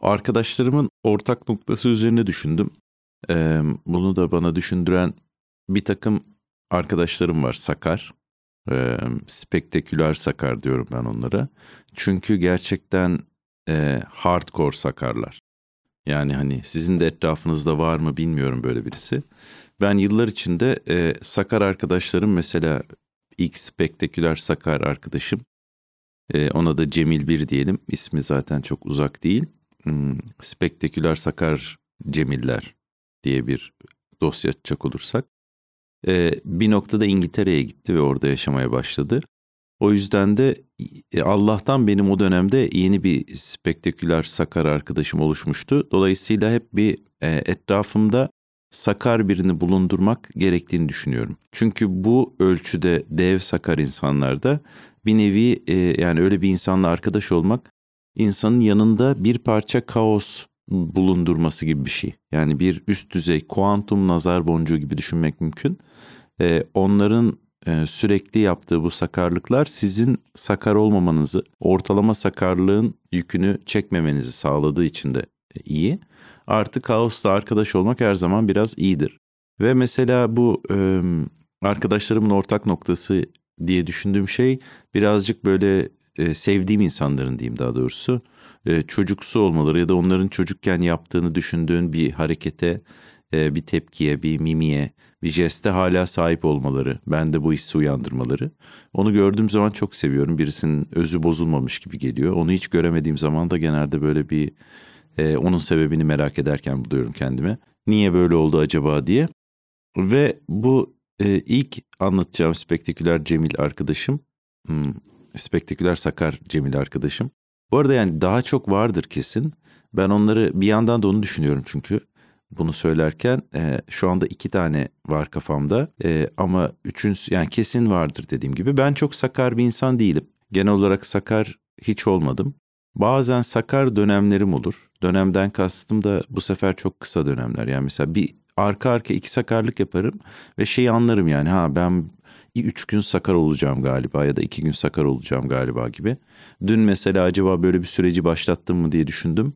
Arkadaşlarımın ortak noktası üzerine düşündüm. Ee, bunu da bana düşündüren bir takım arkadaşlarım var Sakar. Ee, spektaküler Sakar diyorum ben onlara. Çünkü gerçekten e, hardcore Sakarlar. Yani hani sizin de etrafınızda var mı bilmiyorum böyle birisi. Ben yıllar içinde e, Sakar arkadaşlarım mesela ilk spektaküler Sakar arkadaşım. E, ona da Cemil Bir diyelim. İsmi zaten çok uzak değil. Hmm, spektaküler Sakar Cemiller diye bir dosya açacak olursak. E, bir noktada İngiltere'ye gitti ve orada yaşamaya başladı. O yüzden de e, Allah'tan benim o dönemde yeni bir spektaküler sakar arkadaşım oluşmuştu. Dolayısıyla hep bir e, etrafımda sakar birini bulundurmak gerektiğini düşünüyorum. Çünkü bu ölçüde dev sakar insanlarda bir nevi e, yani öyle bir insanla arkadaş olmak insanın yanında bir parça kaos bulundurması gibi bir şey. Yani bir üst düzey kuantum nazar boncuğu gibi düşünmek mümkün. E, onların e, sürekli yaptığı bu sakarlıklar sizin sakar olmamanızı, ortalama sakarlığın yükünü çekmemenizi sağladığı için de iyi. Artı kaosla arkadaş olmak her zaman biraz iyidir. Ve mesela bu e, arkadaşlarımın ortak noktası diye düşündüğüm şey birazcık böyle e, sevdiğim insanların diyeyim daha doğrusu e, çocuksu olmaları ya da onların çocukken yaptığını düşündüğün bir harekete, e, bir tepkiye, bir mimiye, bir jeste hala sahip olmaları, bende bu hissi uyandırmaları. Onu gördüğüm zaman çok seviyorum. Birisinin özü bozulmamış gibi geliyor. Onu hiç göremediğim zaman da genelde böyle bir e, onun sebebini merak ederken buluyorum kendime. Niye böyle oldu acaba diye. Ve bu e, ilk anlatacağım spektaküler Cemil arkadaşım, hmm, spektaküler Sakar Cemil arkadaşım. Bu arada yani daha çok vardır kesin. Ben onları bir yandan da onu düşünüyorum çünkü bunu söylerken e, şu anda iki tane var kafamda e, ama üçüncüsü yani kesin vardır dediğim gibi. Ben çok sakar bir insan değilim. Genel olarak sakar hiç olmadım. Bazen sakar dönemlerim olur. Dönemden kastım da bu sefer çok kısa dönemler. Yani mesela bir arka arka iki sakarlık yaparım ve şeyi anlarım yani ha ben üç gün sakar olacağım galiba ya da iki gün sakar olacağım galiba gibi. Dün mesela acaba böyle bir süreci başlattım mı diye düşündüm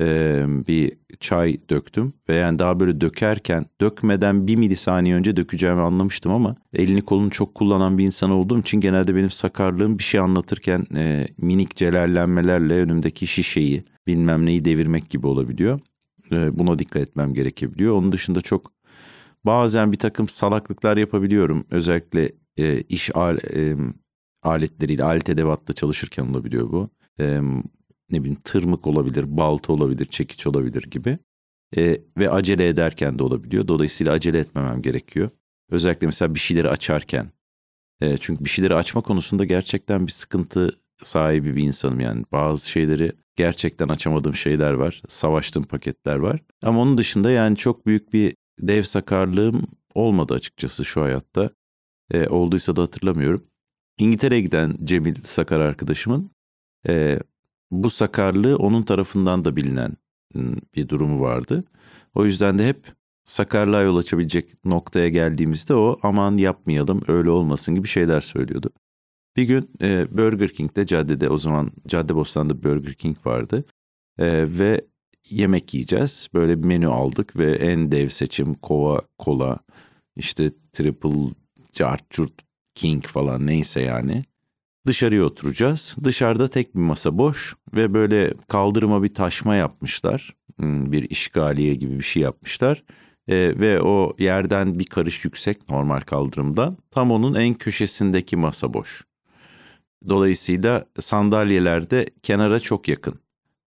e, bir çay döktüm ve yani daha böyle dökerken dökmeden bir milisaniye önce dökeceğimi anlamıştım ama elini kolunu çok kullanan bir insan olduğum için genelde benim sakarlığım bir şey anlatırken e, minik celallenmelerle önümdeki şişeyi bilmem neyi devirmek gibi olabiliyor. E, buna dikkat etmem gerekebiliyor. Onun dışında çok bazen bir takım salaklıklar yapabiliyorum. Özellikle e, iş al, e, aletleriyle, alet edevatla çalışırken olabiliyor bu. E, ne bileyim tırmık olabilir, balta olabilir, çekiç olabilir gibi. E, ve acele ederken de olabiliyor. Dolayısıyla acele etmemem gerekiyor. Özellikle mesela bir şeyleri açarken. E, çünkü bir şeyleri açma konusunda gerçekten bir sıkıntı sahibi bir insanım yani. Bazı şeyleri gerçekten açamadığım şeyler var. Savaştığım paketler var. Ama onun dışında yani çok büyük bir dev sakarlığım olmadı açıkçası şu hayatta. E, olduysa da hatırlamıyorum. İngiltere'ye giden Cemil Sakar arkadaşımın e, bu sakarlığı onun tarafından da bilinen bir durumu vardı. O yüzden de hep sakarlığa yol açabilecek noktaya geldiğimizde o aman yapmayalım öyle olmasın gibi şeyler söylüyordu. Bir gün e, Burger King'de caddede o zaman Caddebostan'da Burger King vardı e, ve yemek yiyeceğiz. Böyle bir menü aldık ve en dev seçim kova kola işte triple cart king falan neyse yani. Dışarıya oturacağız. Dışarıda tek bir masa boş ve böyle kaldırıma bir taşma yapmışlar. Hmm, bir işgaliye gibi bir şey yapmışlar. Ee, ve o yerden bir karış yüksek normal kaldırımdan. Tam onun en köşesindeki masa boş. Dolayısıyla sandalyeler de kenara çok yakın.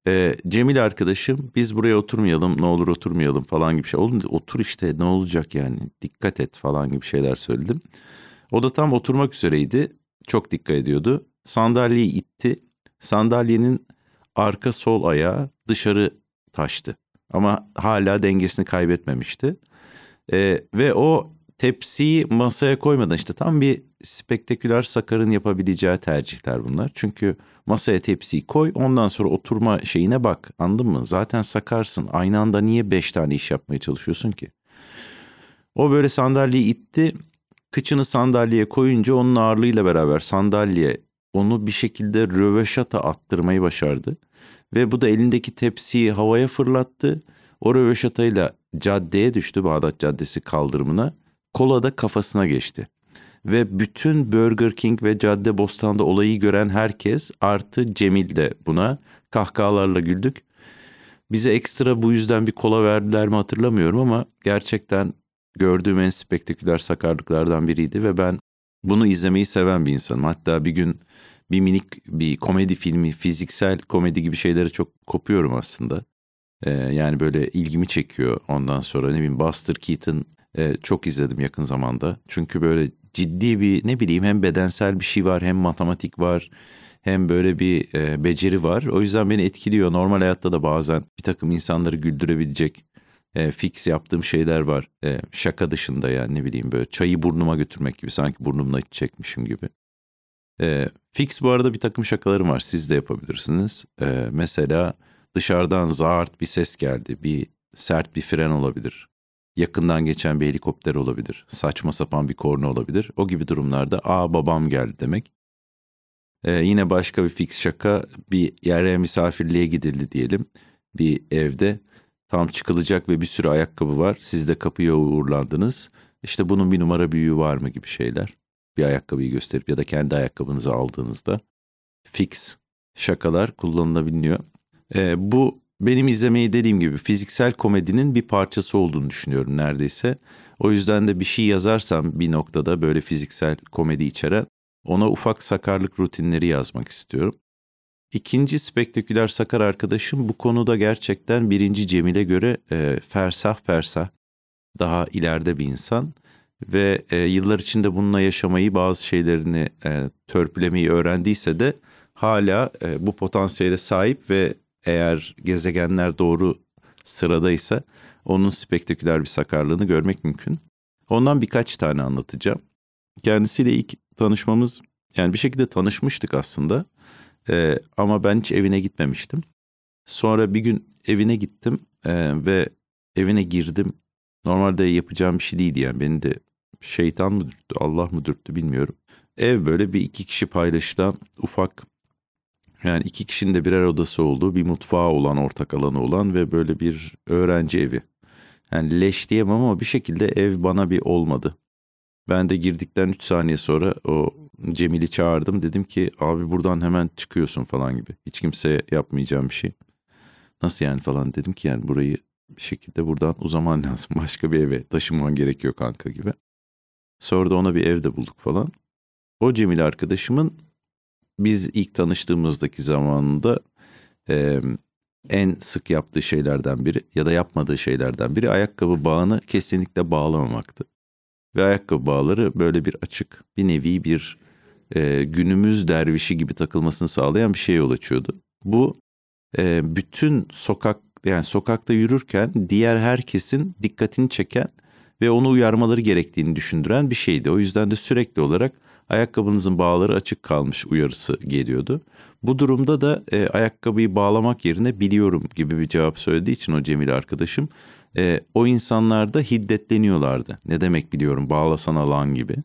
Ee, Cemil arkadaşım biz buraya oturmayalım ne olur oturmayalım falan gibi şey. Oğlum otur işte ne olacak yani dikkat et falan gibi şeyler söyledim. O da tam oturmak üzereydi çok dikkat ediyordu. Sandalyeyi itti. Sandalyenin arka sol ayağı dışarı taştı. Ama hala dengesini kaybetmemişti. Ee, ve o tepsiyi masaya koymadan işte tam bir spektaküler sakarın yapabileceği tercihler bunlar. Çünkü masaya tepsiyi koy ondan sonra oturma şeyine bak anladın mı? Zaten sakarsın aynı anda niye beş tane iş yapmaya çalışıyorsun ki? O böyle sandalyeyi itti Kıçını sandalyeye koyunca onun ağırlığıyla beraber sandalye onu bir şekilde röveşata attırmayı başardı. Ve bu da elindeki tepsiyi havaya fırlattı. O röveşatayla caddeye düştü Bağdat Caddesi kaldırımına. Kola da kafasına geçti. Ve bütün Burger King ve Cadde Bostan'da olayı gören herkes artı Cemil de buna kahkahalarla güldük. Bize ekstra bu yüzden bir kola verdiler mi hatırlamıyorum ama gerçekten gördüğüm en spektaküler sakarlıklardan biriydi ve ben bunu izlemeyi seven bir insanım. Hatta bir gün bir minik bir komedi filmi, fiziksel komedi gibi şeylere çok kopuyorum aslında. Ee, yani böyle ilgimi çekiyor ondan sonra ne bileyim Buster Keaton e, çok izledim yakın zamanda. Çünkü böyle ciddi bir ne bileyim hem bedensel bir şey var hem matematik var hem böyle bir e, beceri var. O yüzden beni etkiliyor. Normal hayatta da bazen bir takım insanları güldürebilecek e, fix yaptığım şeyler var. E, şaka dışında yani ne bileyim böyle çayı burnuma götürmek gibi sanki burnumla çekmişim gibi. E, fix bu arada bir takım şakalarım var. Siz de yapabilirsiniz. E, mesela dışarıdan zart bir ses geldi. Bir sert bir fren olabilir. Yakından geçen bir helikopter olabilir. Saçma sapan bir korna olabilir. O gibi durumlarda aa babam geldi demek. Ee, yine başka bir fix şaka bir yere misafirliğe gidildi diyelim. Bir evde tam çıkılacak ve bir sürü ayakkabı var. Siz de kapıya uğurlandınız. İşte bunun bir numara büyüğü var mı gibi şeyler. Bir ayakkabıyı gösterip ya da kendi ayakkabınızı aldığınızda fix şakalar kullanılabiliyor. Ee, bu benim izlemeyi dediğim gibi fiziksel komedinin bir parçası olduğunu düşünüyorum neredeyse. O yüzden de bir şey yazarsam bir noktada böyle fiziksel komedi içeren ona ufak sakarlık rutinleri yazmak istiyorum. İkinci spektaküler sakar arkadaşım bu konuda gerçekten birinci Cemil'e göre e, fersah fersah daha ileride bir insan ve e, yıllar içinde bununla yaşamayı bazı şeylerini e, törpülemeyi öğrendiyse de hala e, bu potansiyele sahip ve eğer gezegenler doğru sıradaysa onun spektaküler bir sakarlığını görmek mümkün. Ondan birkaç tane anlatacağım. Kendisiyle ilk tanışmamız yani bir şekilde tanışmıştık aslında. Ee, ama ben hiç evine gitmemiştim. Sonra bir gün evine gittim e, ve evine girdim. Normalde yapacağım bir şey değildi yani beni de şeytan mı dürttü Allah mı dürttü bilmiyorum. Ev böyle bir iki kişi paylaşılan ufak yani iki kişinin de birer odası olduğu bir mutfağı olan ortak alanı olan ve böyle bir öğrenci evi. Yani leş diyemem ama bir şekilde ev bana bir olmadı. Ben de girdikten 3 saniye sonra o Cemil'i çağırdım. Dedim ki abi buradan hemen çıkıyorsun falan gibi. Hiç kimseye yapmayacağım bir şey. Nasıl yani falan dedim ki yani burayı bir şekilde buradan uzaman lazım. Başka bir eve taşınman gerekiyor kanka gibi. Sonra da ona bir evde bulduk falan. O Cemil arkadaşımın biz ilk tanıştığımızdaki zamanında e, en sık yaptığı şeylerden biri ya da yapmadığı şeylerden biri ayakkabı bağını kesinlikle bağlamamaktı. Ve ayakkabı bağları böyle bir açık bir nevi bir e, günümüz dervişi gibi takılmasını sağlayan bir şeye yol açıyordu. Bu e, bütün sokak yani sokakta yürürken diğer herkesin dikkatini çeken ve onu uyarmaları gerektiğini düşündüren bir şeydi. O yüzden de sürekli olarak ayakkabınızın bağları açık kalmış uyarısı geliyordu. Bu durumda da e, ayakkabıyı bağlamak yerine biliyorum gibi bir cevap söylediği için o Cemil arkadaşım e, o insanlar da hiddetleniyorlardı. Ne demek biliyorum bağlasana lan gibi.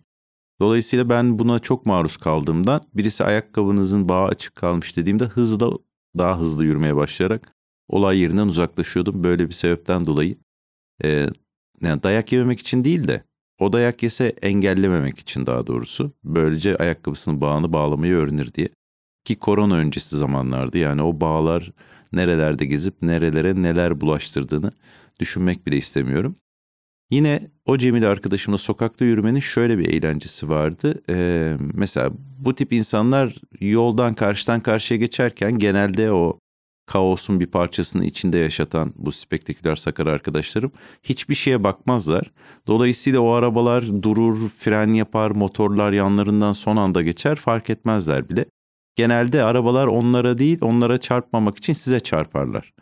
Dolayısıyla ben buna çok maruz kaldığımdan birisi ayakkabınızın bağı açık kalmış dediğimde hızla daha hızlı yürümeye başlayarak olay yerinden uzaklaşıyordum. Böyle bir sebepten dolayı e, yani dayak yememek için değil de o dayak yese engellememek için daha doğrusu. Böylece ayakkabısının bağını bağlamayı öğrenir diye. Ki korona öncesi zamanlardı yani o bağlar nerelerde gezip nerelere neler bulaştırdığını düşünmek bile istemiyorum. Yine o Cemil arkadaşımla sokakta yürümenin şöyle bir eğlencesi vardı. Ee, mesela bu tip insanlar yoldan karşıdan karşıya geçerken genelde o kaosun bir parçasını içinde yaşatan bu spektaküler sakar arkadaşlarım hiçbir şeye bakmazlar. Dolayısıyla o arabalar durur, fren yapar, motorlar yanlarından son anda geçer fark etmezler bile. Genelde arabalar onlara değil onlara çarpmamak için size çarparlar.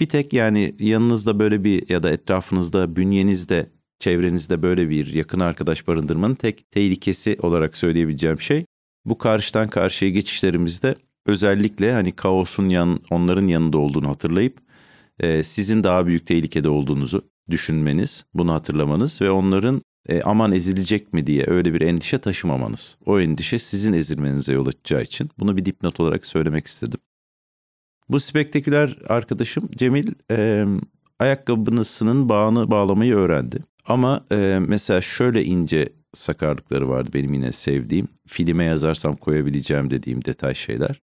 Bir tek yani yanınızda böyle bir ya da etrafınızda, bünyenizde, çevrenizde böyle bir yakın arkadaş barındırmanın tek tehlikesi olarak söyleyebileceğim şey bu karşıdan karşıya geçişlerimizde özellikle hani kaosun yan, onların yanında olduğunu hatırlayıp e, sizin daha büyük tehlikede olduğunuzu düşünmeniz, bunu hatırlamanız ve onların e, aman ezilecek mi diye öyle bir endişe taşımamanız. O endişe sizin ezilmenize yol açacağı için bunu bir dipnot olarak söylemek istedim. Bu spektaküler arkadaşım Cemil e, ayakkabısının bağını bağlamayı öğrendi. Ama e, mesela şöyle ince sakarlıkları vardı benim yine sevdiğim. Filme yazarsam koyabileceğim dediğim detay şeyler.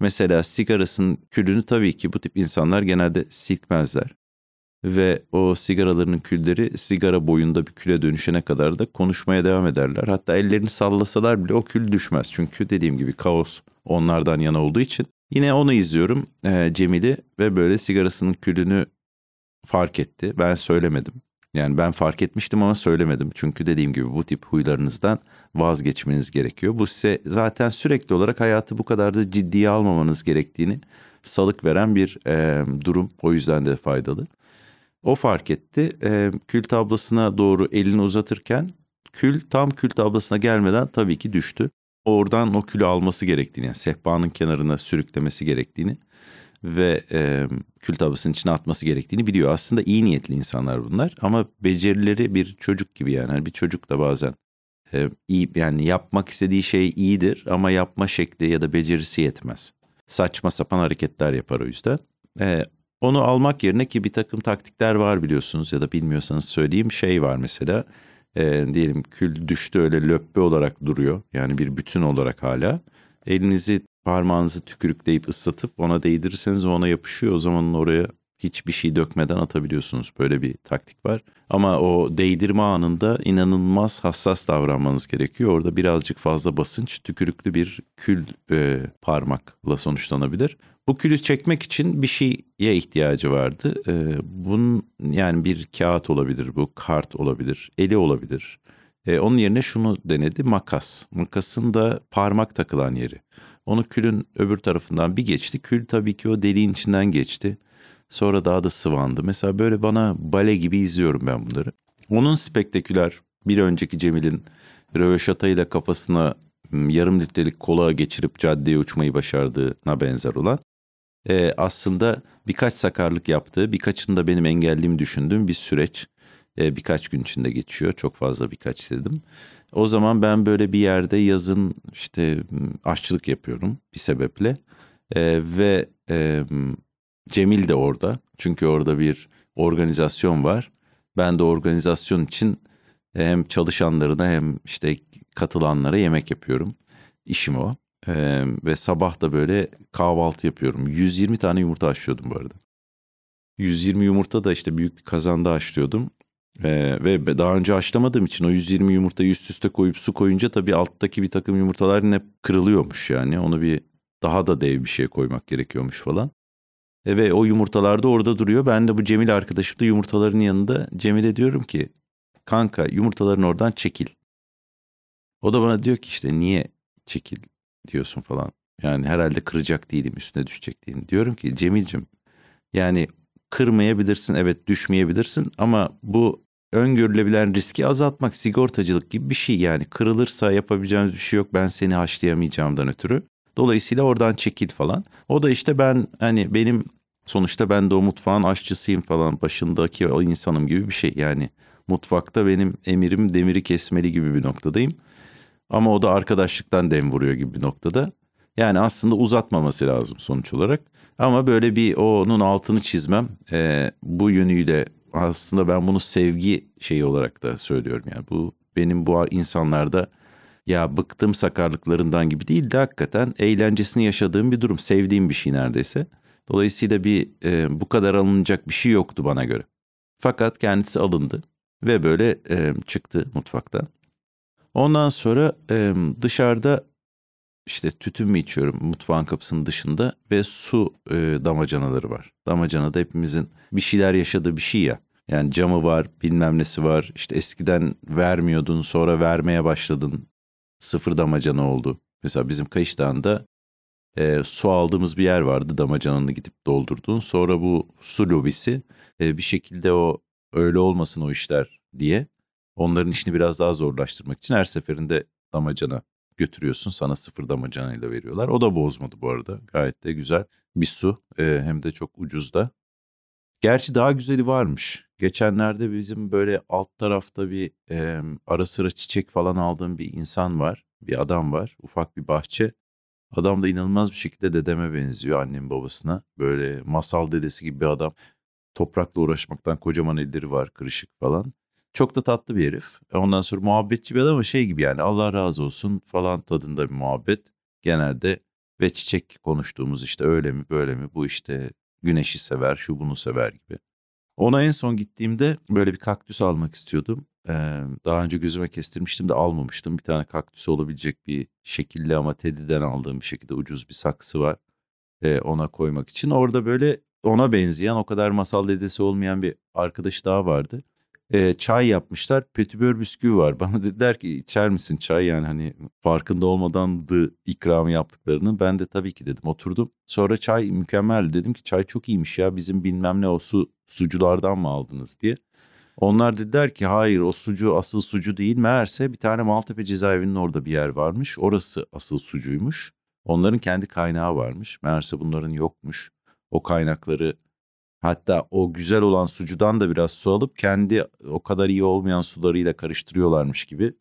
Mesela sigarasının külünü tabii ki bu tip insanlar genelde silkmezler. Ve o sigaralarının külleri sigara boyunda bir küle dönüşene kadar da konuşmaya devam ederler. Hatta ellerini sallasalar bile o kül düşmez. Çünkü dediğim gibi kaos onlardan yana olduğu için. Yine onu izliyorum e, Cemil'i ve böyle sigarasının külünü fark etti. Ben söylemedim. Yani ben fark etmiştim ama söylemedim. Çünkü dediğim gibi bu tip huylarınızdan vazgeçmeniz gerekiyor. Bu size zaten sürekli olarak hayatı bu kadar da ciddiye almamanız gerektiğini salık veren bir e, durum. O yüzden de faydalı. O fark etti. E, kül tablasına doğru elini uzatırken kül tam kül tablasına gelmeden tabii ki düştü. Oradan o külü alması gerektiğini, yani sehpanın kenarına sürüklemesi gerektiğini ve e, kül tablasının içine atması gerektiğini biliyor. Aslında iyi niyetli insanlar bunlar ama becerileri bir çocuk gibi yani. yani bir çocuk da bazen e, iyi yani yapmak istediği şey iyidir ama yapma şekli ya da becerisi yetmez. Saçma sapan hareketler yapar o yüzden. E, onu almak yerine ki bir takım taktikler var biliyorsunuz ya da bilmiyorsanız söyleyeyim şey var mesela. E, diyelim kül düştü öyle löppe olarak duruyor yani bir bütün olarak hala. Elinizi parmağınızı tükürükleyip ıslatıp ona değdirirseniz ona yapışıyor. O zaman oraya hiçbir şey dökmeden atabiliyorsunuz. Böyle bir taktik var. Ama o değdirme anında inanılmaz hassas davranmanız gerekiyor. Orada birazcık fazla basınç tükürüklü bir kül e, parmakla sonuçlanabilir. Bu külü çekmek için bir şeye ihtiyacı vardı. E, bunun yani bir kağıt olabilir, bu kart olabilir, eli olabilir. E, onun yerine şunu denedi, makas. Makasın da parmak takılan yeri. Onu külün öbür tarafından bir geçti. Kül tabii ki o deliğin içinden geçti. Sonra daha da sıvandı. Mesela böyle bana bale gibi izliyorum ben bunları. Onun spektaküler bir önceki Cemil'in röveşatayla kafasına yarım litrelik kola geçirip caddeye uçmayı başardığına benzer olan e, aslında birkaç sakarlık yaptığı, birkaçını benim engelliğimi düşündüğüm bir süreç. E, birkaç gün içinde geçiyor. Çok fazla birkaç dedim. O zaman ben böyle bir yerde yazın işte aşçılık yapıyorum bir sebeple. E, ve e, Cemil de orada. Çünkü orada bir organizasyon var. Ben de organizasyon için hem çalışanlarına hem işte katılanlara yemek yapıyorum. İşim o. Ee, ve sabah da böyle kahvaltı yapıyorum. 120 tane yumurta haşlıyordum bu arada. 120 yumurta da işte büyük bir kazanda haşlıyordum. Ee, ve daha önce haşlamadığım için o 120 yumurtayı üst üste koyup su koyunca tabii alttaki bir takım yumurtalar yine kırılıyormuş yani. Onu bir daha da dev bir şey koymak gerekiyormuş falan. E, ve o yumurtalar da orada duruyor. Ben de bu Cemil arkadaşım da yumurtaların yanında Cemil'e diyorum ki kanka yumurtaların oradan çekil. O da bana diyor ki işte niye çekil diyorsun falan. Yani herhalde kıracak değilim üstüne düşecek değilim. Diyorum ki Cemil'cim yani kırmayabilirsin evet düşmeyebilirsin ama bu öngörülebilen riski azaltmak sigortacılık gibi bir şey yani kırılırsa yapabileceğimiz bir şey yok ben seni haşlayamayacağımdan ötürü. Dolayısıyla oradan çekil falan. O da işte ben hani benim sonuçta ben de o mutfağın aşçısıyım falan başındaki o insanım gibi bir şey yani. Mutfakta benim emirim demiri kesmeli gibi bir noktadayım. Ama o da arkadaşlıktan dem vuruyor gibi bir noktada. Yani aslında uzatmaması lazım sonuç olarak. Ama böyle bir onun altını çizmem e, bu yönüyle aslında ben bunu sevgi şeyi olarak da söylüyorum. Yani bu benim bu insanlarda ya bıktım sakarlıklarından gibi değil de hakikaten eğlencesini yaşadığım bir durum. Sevdiğim bir şey neredeyse. Dolayısıyla bir e, bu kadar alınacak bir şey yoktu bana göre. Fakat kendisi alındı ve böyle e, çıktı mutfaktan. Ondan sonra e, dışarıda işte tütün mü içiyorum mutfağın kapısının dışında ve su e, damacanaları var. Damacanada hepimizin bir şeyler yaşadığı bir şey ya. Yani camı var, bilmem nesi var. İşte eskiden vermiyordun, sonra vermeye başladın. Sıfır damacana oldu. Mesela bizim Kayış Dağı'nda e, su aldığımız bir yer vardı. Damacananı gidip doldurdun. Sonra bu su lobisi e, bir şekilde o öyle olmasın o işler diye onların işini biraz daha zorlaştırmak için her seferinde damacana götürüyorsun. Sana sıfır damacanayla veriyorlar. O da bozmadı bu arada. Gayet de güzel bir su. E, hem de çok ucuz da. Gerçi daha güzeli varmış. Geçenlerde bizim böyle alt tarafta bir e, ara sıra çiçek falan aldığım bir insan var. Bir adam var. Ufak bir bahçe. Adam da inanılmaz bir şekilde dedeme benziyor annem babasına. Böyle masal dedesi gibi bir adam. Toprakla uğraşmaktan kocaman elleri var kırışık falan. Çok da tatlı bir herif. Ondan sonra muhabbetçi bir adam ama şey gibi yani Allah razı olsun falan tadında bir muhabbet. Genelde ve çiçek konuştuğumuz işte öyle mi böyle mi bu işte güneşi sever şu bunu sever gibi. Ona en son gittiğimde böyle bir kaktüs almak istiyordum. Ee, daha önce gözüme kestirmiştim de almamıştım. Bir tane kaktüs olabilecek bir şekilli ama Teddy'den aldığım bir şekilde ucuz bir saksı var. Ee, ona koymak için. Orada böyle ona benzeyen o kadar masal dedesi olmayan bir arkadaş daha vardı e, çay yapmışlar. Pötibör bisküvi var. Bana dediler ki içer misin çay yani hani farkında olmadan da ikramı yaptıklarını. Ben de tabii ki dedim oturdum. Sonra çay mükemmel dedim ki çay çok iyiymiş ya bizim bilmem ne o su suculardan mı aldınız diye. Onlar dediler ki hayır o sucu asıl sucu değil. Meğerse bir tane Maltepe cezaevinin orada bir yer varmış. Orası asıl sucuymuş. Onların kendi kaynağı varmış. Meğerse bunların yokmuş. O kaynakları Hatta o güzel olan sucudan da biraz su alıp kendi o kadar iyi olmayan sularıyla karıştırıyorlarmış gibi.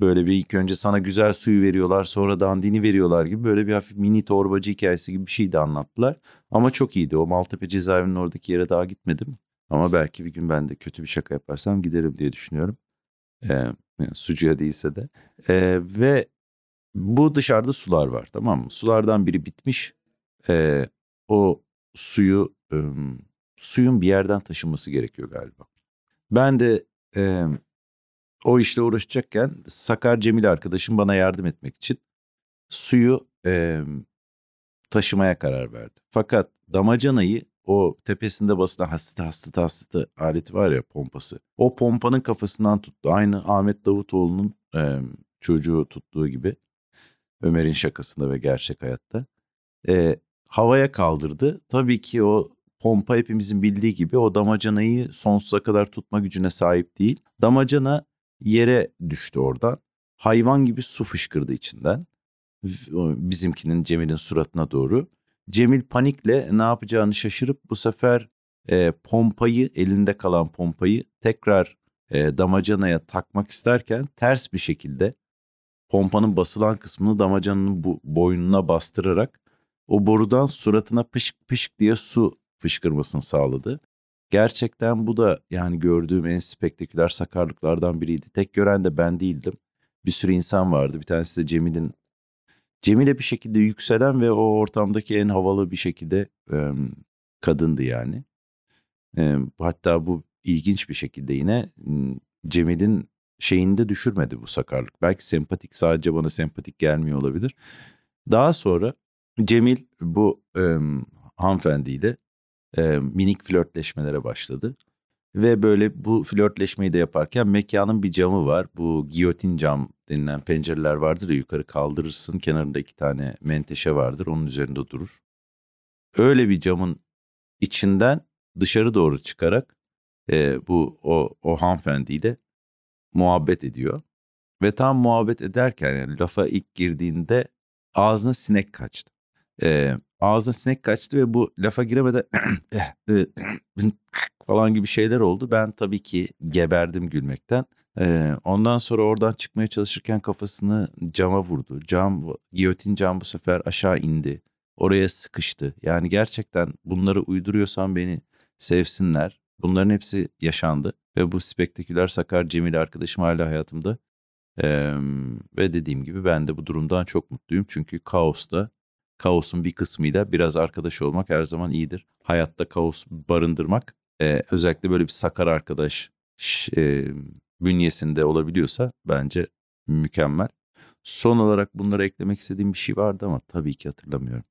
Böyle bir ilk önce sana güzel suyu veriyorlar sonra dandini veriyorlar gibi böyle bir hafif mini torbacı hikayesi gibi bir şey de anlattılar. Ama çok iyiydi. O Maltepe cezaevinin oradaki yere daha gitmedim. Ama belki bir gün ben de kötü bir şaka yaparsam giderim diye düşünüyorum. Ee, yani sucuya değilse de. Ee, ve bu dışarıda sular var tamam mı? Sulardan biri bitmiş. Ee, o suyu ım, suyun bir yerden taşınması gerekiyor galiba. Ben de e, o işle uğraşacakken Sakar Cemil arkadaşım bana yardım etmek için suyu e, taşımaya karar verdi. Fakat damacanayı o tepesinde basılan hastı hastı hastı aleti var ya pompası. O pompanın kafasından tuttu. Aynı Ahmet Davutoğlu'nun e, çocuğu tuttuğu gibi. Ömer'in şakasında ve gerçek hayatta. E, havaya kaldırdı. Tabii ki o pompa hepimizin bildiği gibi o damacanayı sonsuza kadar tutma gücüne sahip değil. Damacana yere düştü orada. Hayvan gibi su fışkırdı içinden. Bizimkinin Cemil'in suratına doğru. Cemil panikle ne yapacağını şaşırıp bu sefer e, pompayı elinde kalan pompayı tekrar e, damacanaya takmak isterken ters bir şekilde pompanın basılan kısmını damacanın bu boynuna bastırarak o borudan suratına pışık pışık diye su fışkırmasını sağladı. Gerçekten bu da yani gördüğüm en spektaküler sakarlıklardan biriydi. Tek gören de ben değildim. Bir sürü insan vardı. Bir tanesi de Cemil'in Cemil'e bir şekilde yükselen ve o ortamdaki en havalı bir şekilde e, kadındı yani. E, hatta bu ilginç bir şekilde yine Cemil'in şeyini de düşürmedi bu sakarlık. Belki sempatik sadece bana sempatik gelmiyor olabilir. Daha sonra Cemil bu e, hanımefendiyle e, minik flörtleşmelere başladı. Ve böyle bu flörtleşmeyi de yaparken mekanın bir camı var. Bu giyotin cam denilen pencereler vardır ya yukarı kaldırırsın. Kenarında iki tane menteşe vardır. Onun üzerinde durur. Öyle bir camın içinden dışarı doğru çıkarak e, bu o, o hanımefendiyle muhabbet ediyor. Ve tam muhabbet ederken yani lafa ilk girdiğinde ağzına sinek kaçtı. E, ağzına sinek kaçtı ve bu lafa giremeden falan gibi şeyler oldu. Ben tabii ki geberdim gülmekten. Ondan sonra oradan çıkmaya çalışırken kafasını cama vurdu. Cam, giyotin cam bu sefer aşağı indi. Oraya sıkıştı. Yani gerçekten bunları uyduruyorsan beni sevsinler. Bunların hepsi yaşandı. Ve bu spektaküler Sakar Cemil arkadaşım hala hayatımda. Ee, ve dediğim gibi ben de bu durumdan çok mutluyum. Çünkü kaosta kaosun bir kısmıyla biraz arkadaş olmak her zaman iyidir. Hayatta kaos barındırmak e, özellikle böyle bir sakar arkadaş e, bünyesinde olabiliyorsa bence mükemmel. Son olarak bunlara eklemek istediğim bir şey vardı ama tabii ki hatırlamıyorum.